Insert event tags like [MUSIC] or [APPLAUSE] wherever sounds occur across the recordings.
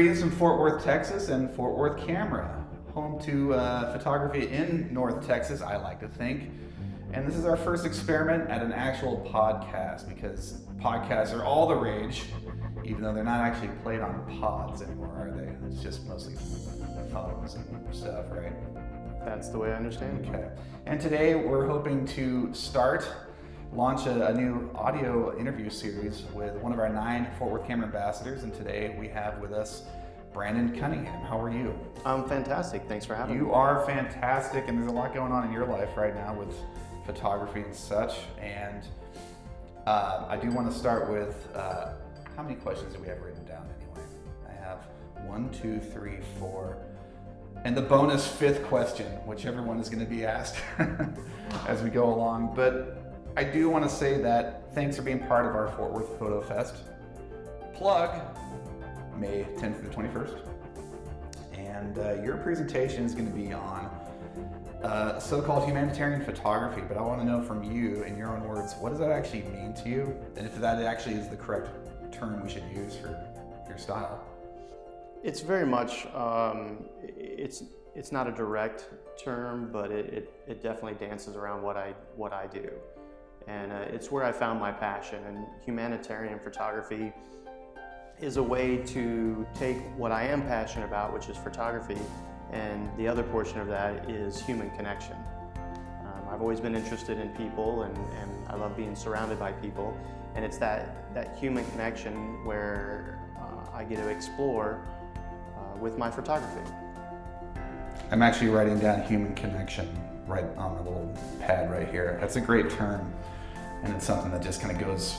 Greetings from Fort Worth, Texas, and Fort Worth Camera, home to uh, photography in North Texas, I like to think. And this is our first experiment at an actual podcast because podcasts are all the rage, even though they're not actually played on pods anymore, are they? It's just mostly phones and stuff, right? That's the way I understand. it. Okay. And today we're hoping to start, launch a, a new audio interview series with one of our nine Fort Worth Camera ambassadors. And today we have with us Brandon Cunningham. How are you? I'm fantastic. Thanks for having me. You are fantastic, and there's a lot going on in your life right now with photography and such. And uh, I do want to start with uh, how many questions do we have written down anyway? I have one, two, three, four, and the bonus fifth question, which everyone is going to be asked [LAUGHS] as we go along. But I do want to say that thanks for being part of our Fort Worth Foto Fest. Plug May 10th to the 21st. And uh, your presentation is going to be on uh, so-called humanitarian photography. But I want to know from you, in your own words, what does that actually mean to you, and if that actually is the correct term we should use for your style. It's very much, um, it's, it's not a direct term, but it, it, it definitely dances around what I, what I do. And uh, it's where I found my passion. And humanitarian photography is a way to take what I am passionate about, which is photography, and the other portion of that is human connection. Um, I've always been interested in people and, and I love being surrounded by people. And it's that, that human connection where uh, I get to explore uh, with my photography. I'm actually writing down human connection right on the little pad right here. That's a great term, and it's something that just kind of goes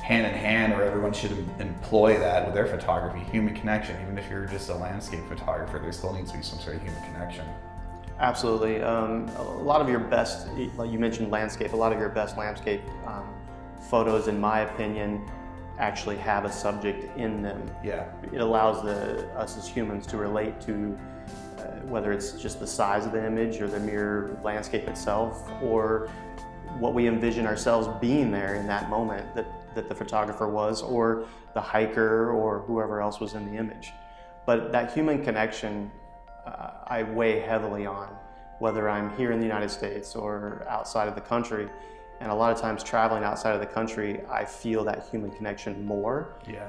hand in hand, or everyone should employ that with their photography. Human connection, even if you're just a landscape photographer, there still needs to be some sort of human connection. Absolutely. Um, a lot of your best, like you mentioned landscape, a lot of your best landscape um, photos, in my opinion, actually have a subject in them. Yeah. It allows the, us as humans to relate to whether it's just the size of the image or the mere landscape itself or what we envision ourselves being there in that moment that, that the photographer was or the hiker or whoever else was in the image. But that human connection uh, I weigh heavily on, whether I'm here in the United States or outside of the country. And a lot of times traveling outside of the country, I feel that human connection more. Yeah.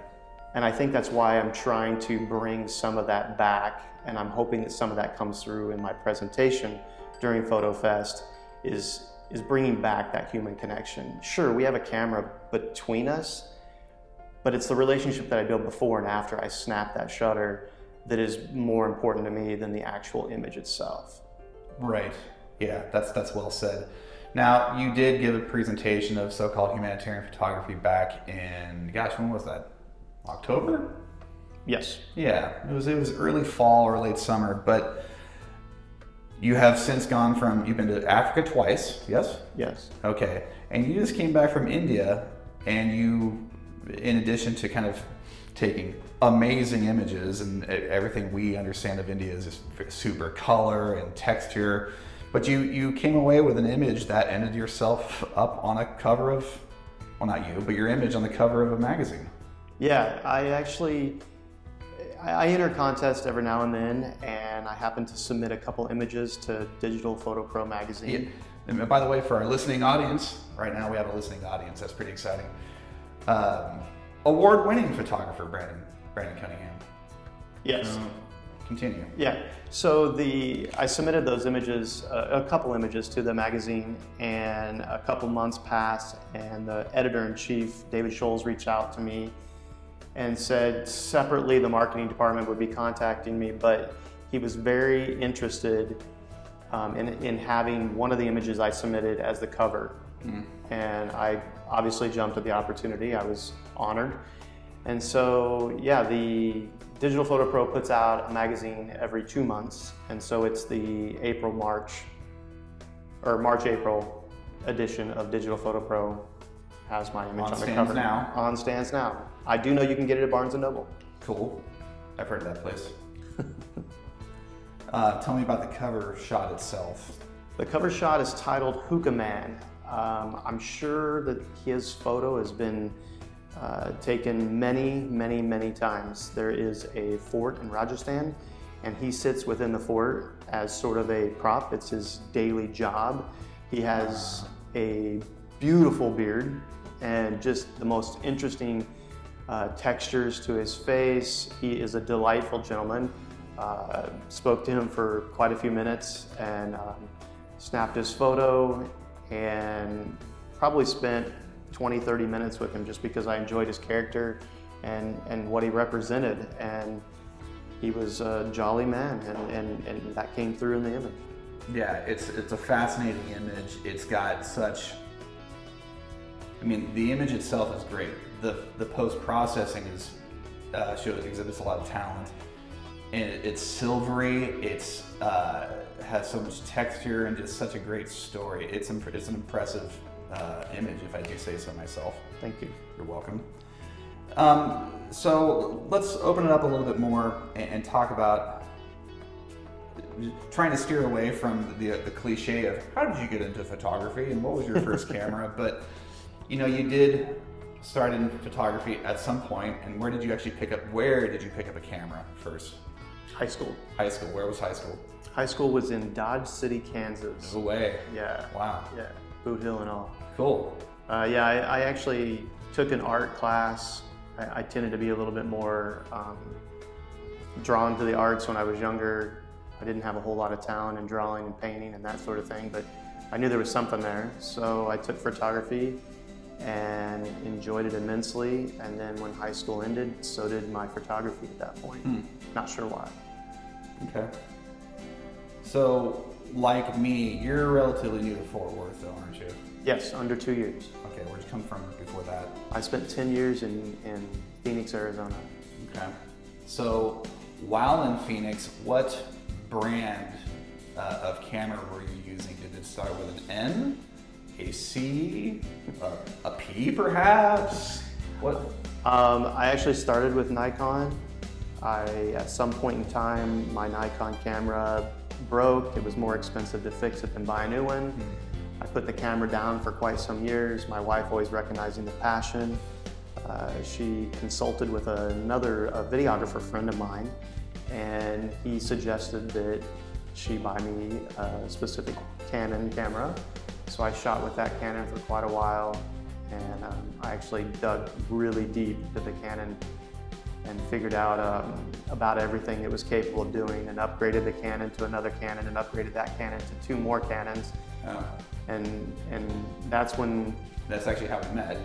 And I think that's why I'm trying to bring some of that back, and I'm hoping that some of that comes through in my presentation during Foto Fest. Is is bringing back that human connection. Sure, we have a camera between us, but it's the relationship that I build before and after I snap that shutter that is more important to me than the actual image itself. Right. Yeah, that's that's well said. Now, you did give a presentation of so-called humanitarian photography back in gosh, when was that? October? Yes. Yeah, it was it was early fall or late summer, but you have since gone from you've been to Africa twice, yes? Yes. Okay. And you just came back from India and you in addition to kind of taking amazing images and everything we understand of India is just super color and texture, but you you came away with an image that ended yourself up on a cover of well not you, but your image on the cover of a magazine. Yeah, I actually I enter contests every now and then, and I happen to submit a couple images to Digital Photo Pro magazine. Yeah. And by the way, for our listening audience, right now we have a listening audience. That's pretty exciting. Um, award-winning photographer Brandon Brandon Cunningham. Yes. So, continue. Yeah. So the I submitted those images, uh, a couple images to the magazine, and a couple months passed, and the editor in chief, David Scholes, reached out to me and said separately the marketing department would be contacting me, but he was very interested um, in, in having one of the images I submitted as the cover. And I obviously jumped at the opportunity. I was honored. And so, yeah, the Digital Photo Pro puts out a magazine every two months. And so it's the April, March, or March, April edition of Digital Photo Pro has my image On on, the cover. now. On stands now. I do know you can get it at Barnes & Noble. Cool. I've heard of that place. [LAUGHS] uh, tell me about the cover shot itself. The cover shot is titled Hookah Man. Um, I'm sure that his photo has been uh, taken many, many, many times. There is a fort in Rajasthan, and he sits within the fort as sort of a prop. It's his daily job. He has a beautiful beard and just the most interesting uh, textures to his face. He is a delightful gentleman. Uh, spoke to him for quite a few minutes and um, snapped his photo and probably spent 20, 30 minutes with him just because I enjoyed his character and, and what he represented. And he was a jolly man, and, and, and that came through in the image. Yeah, it's it's a fascinating image. It's got such. I mean, the image itself is great. the The post processing is uh, shows exhibits a lot of talent, and it, it's silvery. It's uh, has so much texture and just such a great story. It's imp- it's an impressive uh, image, if I do say so myself. Thank you. You're welcome. Um, so let's open it up a little bit more and, and, talk about trying to steer away from the, the cliche of how did you get into photography and what was your first [LAUGHS] camera. But you know, you did start in photography at some point, and where did you actually pick up? Where did you pick up a camera first? High school. High school. Where was high school? High school was in Dodge City, Kansas. No way. Yeah. Wow. Yeah. Boot Hill and all. Cool. Uh, yeah, I, I, actually took an art class. I, I tended to be a little bit more um, drawn to the arts when I was younger. I didn't have a whole lot of talent in drawing and painting and that sort of thing, but I knew there was something there. So I took photography and enjoyed it immensely. And then when high school ended, so did my photography at that point. Hmm. Not sure why. Okay. So, like me, you're relatively new to Fort Worth, though, aren't you? Yes, under two years. Okay, where'd you come from before that? I spent 10 years in, in Phoenix, Arizona. Okay. So, while in Phoenix, what brand uh, of camera were you using? Did it start with an N, a C, a, a P perhaps? What? Um, I actually started with Nikon. I, at some point in time, my Nikon camera broke. It was more expensive to fix it than buy a new one. Mm-hmm. I put the camera down for quite some years. My wife always recognizing the passion. Uh, she consulted with another videographer friend of mine, and he suggested that she buy me a specific Canon camera. So I shot with that Canon for quite a while, and um, I actually dug really deep into the Canon and figured out um, about everything it was capable of doing and upgraded the Canon to another Canon and upgraded that Canon to two more Canons. Oh. And, and that's when... That's actually how we met.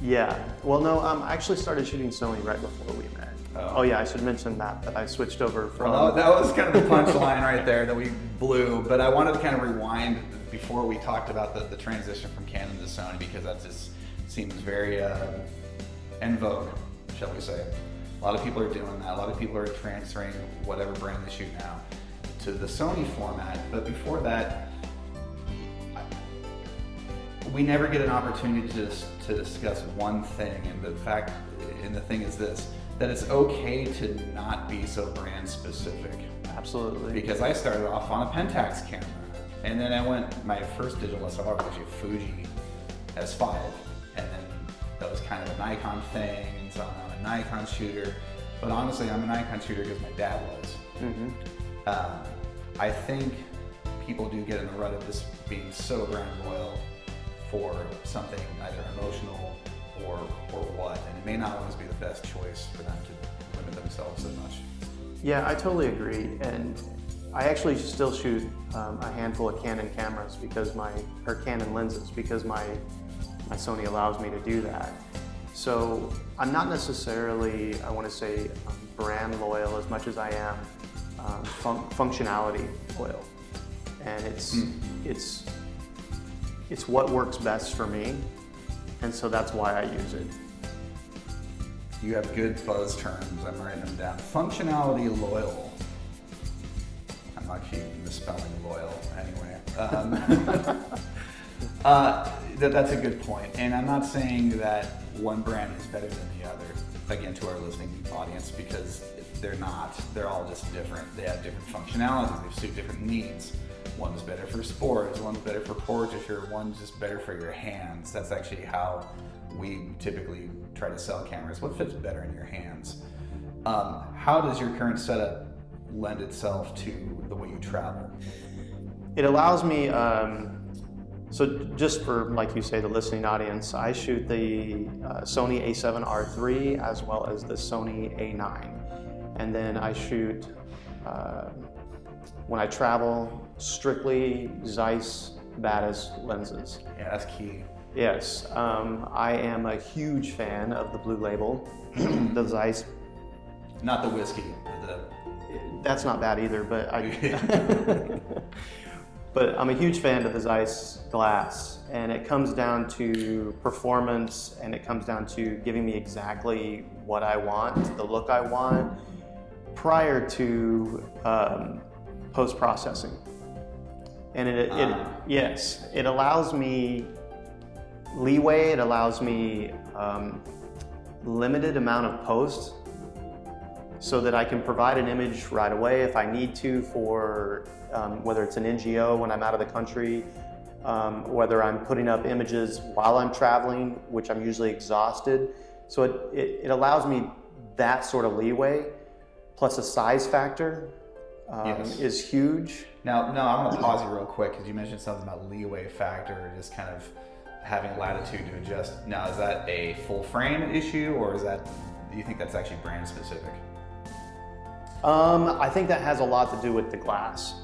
Yeah. Well, no, um, I actually started shooting Sony right before we met. Oh. oh. yeah, I should mention that, that I switched over from... Well, that was kind of the punchline right there that we blew, but I wanted to kind of rewind before we talked about the, the transition from Canon to Sony because that just seems very uh, en vogue, shall we say. A lot of people are doing that. A lot of people are transferring whatever brand they shoot now to the Sony format. But before that, we never get an opportunity to, to discuss one thing. And the fact, and the thing is this, that it's okay to not be so brand specific. Absolutely. Because I started off on a Pentax camera. And then I went, my first digital SLR was actually a Fuji S5. And then that was kind of a Nikon thing. And so I'm a Nikon shooter. But honestly, I'm a Nikon shooter because my dad was. Mm-hmm. Um, I think people do get in the rut of this being so brand loyal for something either emotional or or what, and it may not always be the best choice for them to limit themselves so much. Yeah, I totally agree, and I actually still shoot um, a handful of Canon cameras because my or Canon lenses because my my Sony allows me to do that. So I'm not necessarily, I want to say, um, brand loyal as much as I am um, fun- functionality loyal, and it's mm. it's it's what works best for me, and so that's why I use it. You have good buzz terms. I'm writing them down. Functionality loyal. I'm actually misspelling loyal anyway. Um, [LAUGHS] uh, that, that's a good point, and I'm not saying that one brand is better than the other. Again, to our listening audience, because they're not. They're all just different. They have different functionalities. They suit different needs. One's better for sports. One's better for portraiture. One's just better for your hands. That's actually how we typically try to sell cameras. What fits better in your hands? Um, how does your current setup lend itself to the way you travel? It allows me. Um, so just for like you say, the listening audience, I shoot the uh, Sony A7R III as well as the Sony A9, and then I shoot uh, when I travel strictly Zeiss Batis lenses. Yeah, that's key. Yes, um, I am a huge fan of the Blue Label, [CLEARS THROAT] the Zeiss. Not the whiskey. The That's not bad either, but I. [LAUGHS] but I'm a huge fan of the Zeiss glass, and it comes down to performance, and it comes down to giving me exactly what I want, the look I want, prior to um, post processing. And it, it, Ah. yes, it allows me leeway. It allows me um, limited amount of post so that I can provide an image right away if I need to for um, whether it's an NGO when I'm out of the country, um, whether I'm putting up images while I'm traveling, which I'm usually exhausted. So it, it, it allows me that sort of leeway, plus a size factor um, Yes. is huge. Now, no, I'm to pause you real quick because you mentioned something about leeway factor, just kind of having latitude to adjust. Now, is that a full frame issue, or is that do you think that's actually brand specific? Um, I think that has a lot to do with the glass.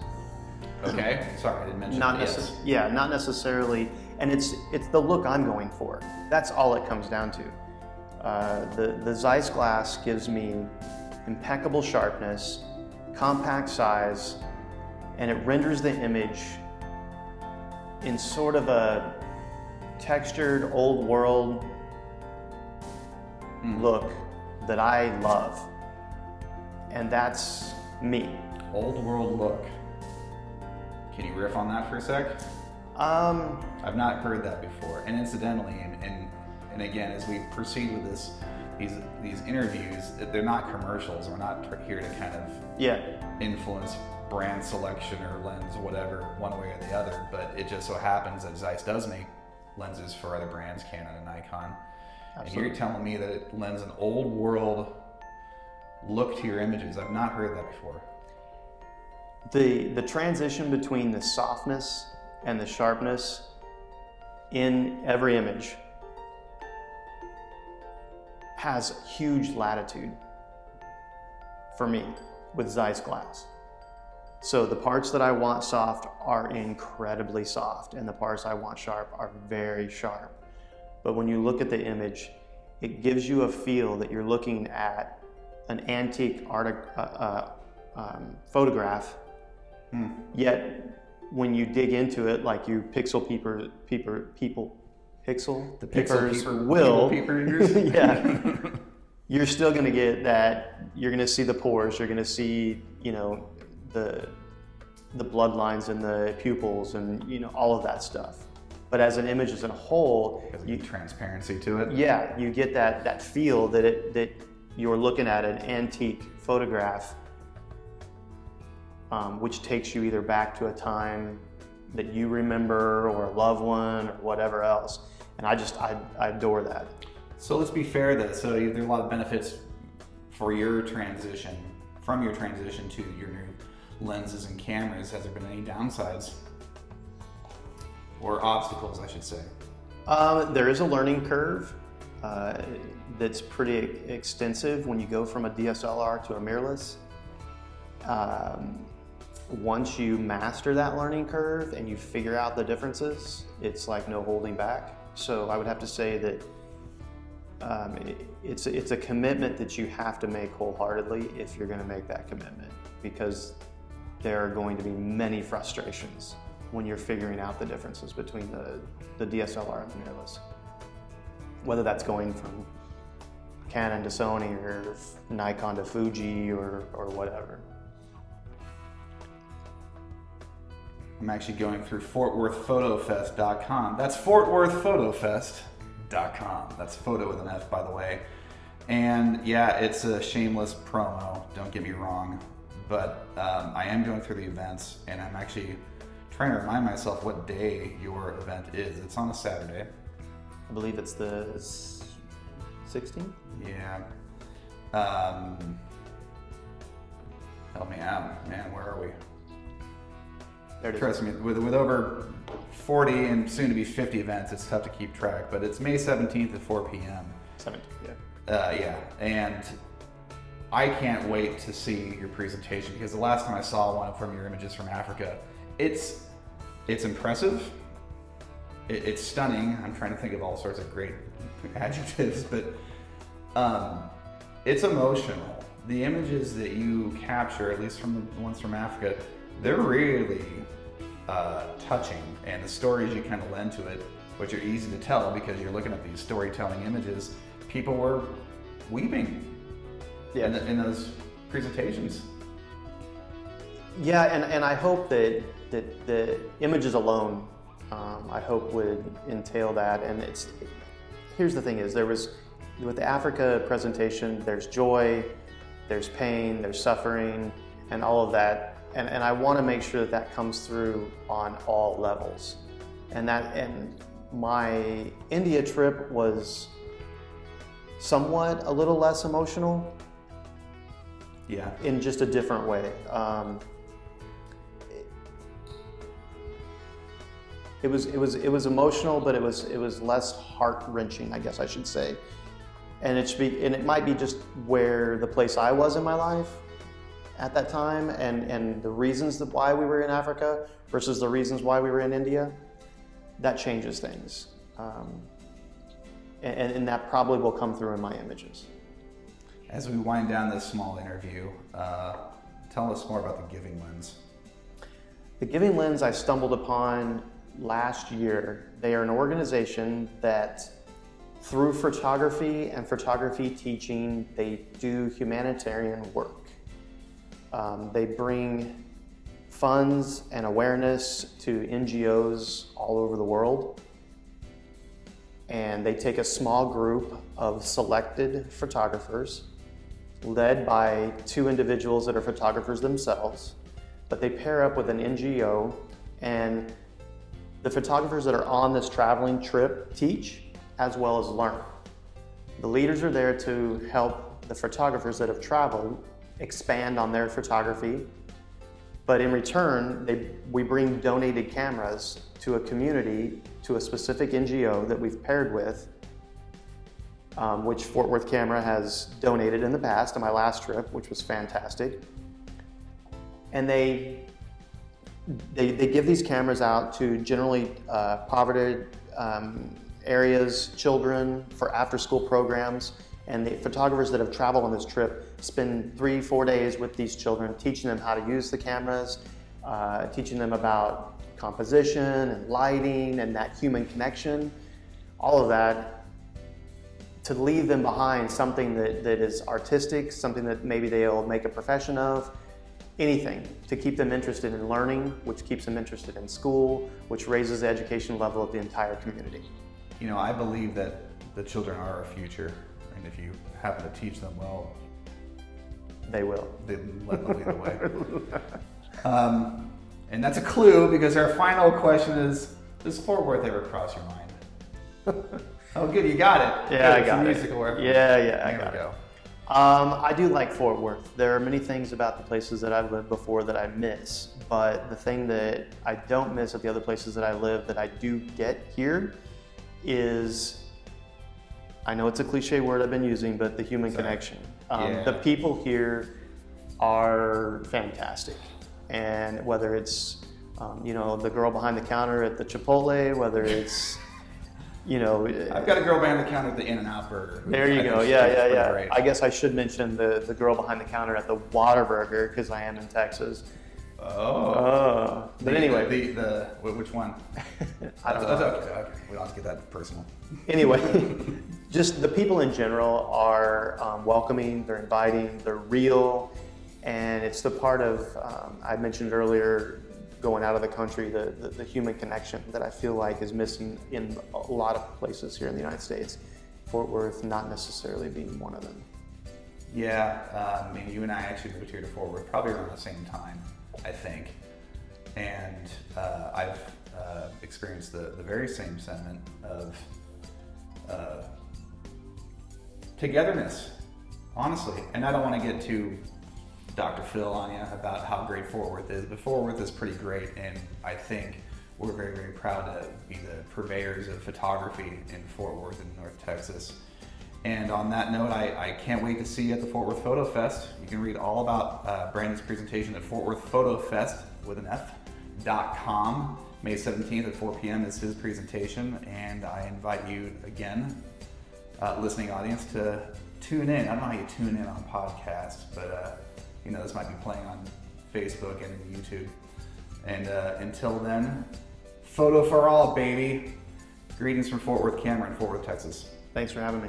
Okay, sorry, I didn't mention. Not necess- yeah, not necessarily, and it's it's the look I'm going for. That's all it comes down to. Uh, the the Zeiss glass gives me impeccable sharpness, compact size, and it renders the image in sort of a textured old world look that I love, and that's me. Old world look. Can you riff on that for a sec? Um, I've not heard that before. And incidentally, and, and, and again, as we proceed with this, these these interviews, they're not commercials. We're not here to kind of yeah, influence brand selection or lens, whatever, one way or the other. But it just so happens that Zeiss does make lenses for other brands, Canon and Nikon. Absolutely. And you're telling me that it lends an old world look to your images. I've not heard that before. the the transition between the softness and the sharpness in every image has huge latitude for me with Zeiss glass. So the parts that I want soft are incredibly soft, and the parts I want sharp are very sharp. But when you look at the image, it gives you a feel that you're looking at an antique art, uh, uh, um, photograph Yet, when you dig into it, like you pixel peeper, peeper, people, pixel, The pixel peeper- will, people [LAUGHS] yeah, [LAUGHS] you're still going to get that. You're going to see the pores. You're going to see, you know, the the bloodlines and the pupils and you know all of that stuff. But as an image as a whole, you, transparency to it. yeah, you get that that feel that it that you're looking at an antique photograph, um, which takes you either back to a time that you remember or a loved one or whatever else. And I just I, I adore that. So let's be fair that so there are a lot of benefits for your transition from your transition to your new lenses and cameras. Has there been any downsides or obstacles, I should say? Um, there is a learning curve uh, that's pretty extensive when you go from a DSLR to a mirrorless. Um, once you master that learning curve and you figure out the differences, it's like no holding back. So I would have to say that um, it, it's it's a commitment that you have to make wholeheartedly if you're going to make that commitment, because there are going to be many frustrations when you're figuring out the differences between the, the DSLR and the mirrorless. Whether that's going from Canon to Sony or Nikon to Fuji or, or whatever. I'm actually going through FortWorthFotoFest.com. That's FortWorthFotoFest.com. That's photo with an F, by the way. And yeah, it's a shameless promo. Don't get me wrong, but um, I am going through the events, and I'm actually trying to remind myself what day your event is. It's on a Saturday. I believe it's the 16th. Yeah. Um, help me out, man. Where are we? There it is. Trust me, with, with over 40 and soon to be 50 events, it's tough to keep track. But it's May 17th at 4 p.m. 17th. Yeah. Uh, yeah, and I can't wait to see your presentation because the last time I saw one from your images from Africa, it's it's impressive. It, it's stunning. I'm trying to think of all sorts of great [LAUGHS] adjectives, but um, it's emotional. The images that you capture, at least from the ones from Africa, they're really uh, touching, and the stories you kind of lend to it, which are easy to tell because you're looking at these storytelling images. People were weeping Yeah. in, the, in those presentations. Yeah, and, and I hope that, that the images alone, um, I hope would entail that. And it's here's the thing: is there was with the Africa presentation, there's joy, there's pain, there's suffering, and all of that. And, and I want to make sure that that comes through on all levels. And that and my India trip was somewhat a little less emotional Yeah. in just a different way. Um, it was it was it was emotional, but it was it was less heart wrenching, I guess I should say. And it should be and it might be just where the place I was in my life at that time, and and the reasons that why we were in Africa versus the reasons why we were in India. That changes things, um, and, and that probably will come through in my images. As we wind down this small interview, uh, tell us more about the Giving Lens. The Giving Lens I stumbled upon last year. They are an organization that, through photography and photography teaching, they do humanitarian work. Um, they bring funds and awareness to NGOs all over the world. And they take a small group of selected photographers, led by two individuals that are photographers themselves, but they pair up with an NGO and the photographers that are on this traveling trip teach as well as learn. The leaders are there to help the photographers that have traveled expand on their photography, but in return, they, we bring donated cameras to a community, to a specific NGO that we've paired with, um, which Fort Worth Camera has donated in the past on my last trip, which was fantastic. And they they, they give these cameras out to generally uh, poverty um, areas, children for after school programs. And the photographers that have traveled on this trip spend three, four days with these children, teaching them how to use the cameras, uh, teaching them about composition and lighting and that human connection, all of that. To leave them behind something that, that is artistic, something that maybe they'll make a profession of, anything to keep them interested in learning, which keeps them interested in school, which raises the education level of the entire community. You know, I believe that the children are our future, and if you happen to teach them well, They will. they let them lead the way. Um, and that's a clue because our final question is: Does Fort Worth ever cross your mind? [LAUGHS] oh, good, you got it. Yeah, Good, I it's a got it. musical reference. Yeah, yeah, I There got we it. Um, I do like Fort Worth. There are many things about the places that I've lived before that I miss, but the thing that I don't miss at the other places that I live that I do get here is I know it's a cliche word I've been using, but the human Sorry. connection. Um, Yeah. The people here are fantastic. And whether it's, um, you know, the girl behind the counter at the Chipotle, whether it's, you know, I've got a girl behind the counter at the In-N-Out Burger. there you I go. Yeah, yeah, yeah. great. I guess I should mention the, the girl behind the counter at the Whataburger because I am in Texas. Oh. Oh, but The- anyway, the, the, wh- which one? [LAUGHS] I don't That's- know. that's okay, okay. We don't have to get that personal. Anyway, [LAUGHS] just the people in general are um, welcoming. They're inviting. They're real, and it's the part of um, I mentioned earlier, going out of the country, the, the the human connection that I feel like is missing in a lot of places here in the United States. Fort Worth not necessarily being one of them. Yeah, uh, I mean, you and I actually moved here to Fort Worth probably around the same time, I think. And uh, I've uh, experienced the, the very same sentiment of uh, togetherness, honestly. And I don't want to get too Dr. Phil on you about how great Fort Worth is, but Fort Worth is pretty great, and I think we're very, very proud to be the purveyors of photography in Fort Worth in North Texas. And on that note, I, I can't wait to see you at the Fort Worth Foto Fest. You can read all about uh, Brandon's presentation at Fort Worth Foto Fest with an F dot com. May 17th at 4 p.m. is his presentation, and I invite you again, uh, listening audience, to tune in. I don't know how you tune in on podcasts, but uh, you know this might be playing on Facebook and YouTube. And uh, until then, photo for all, baby. Greetings from Fort Worth, Camera, Fort Worth, Texas. Thanks for having me.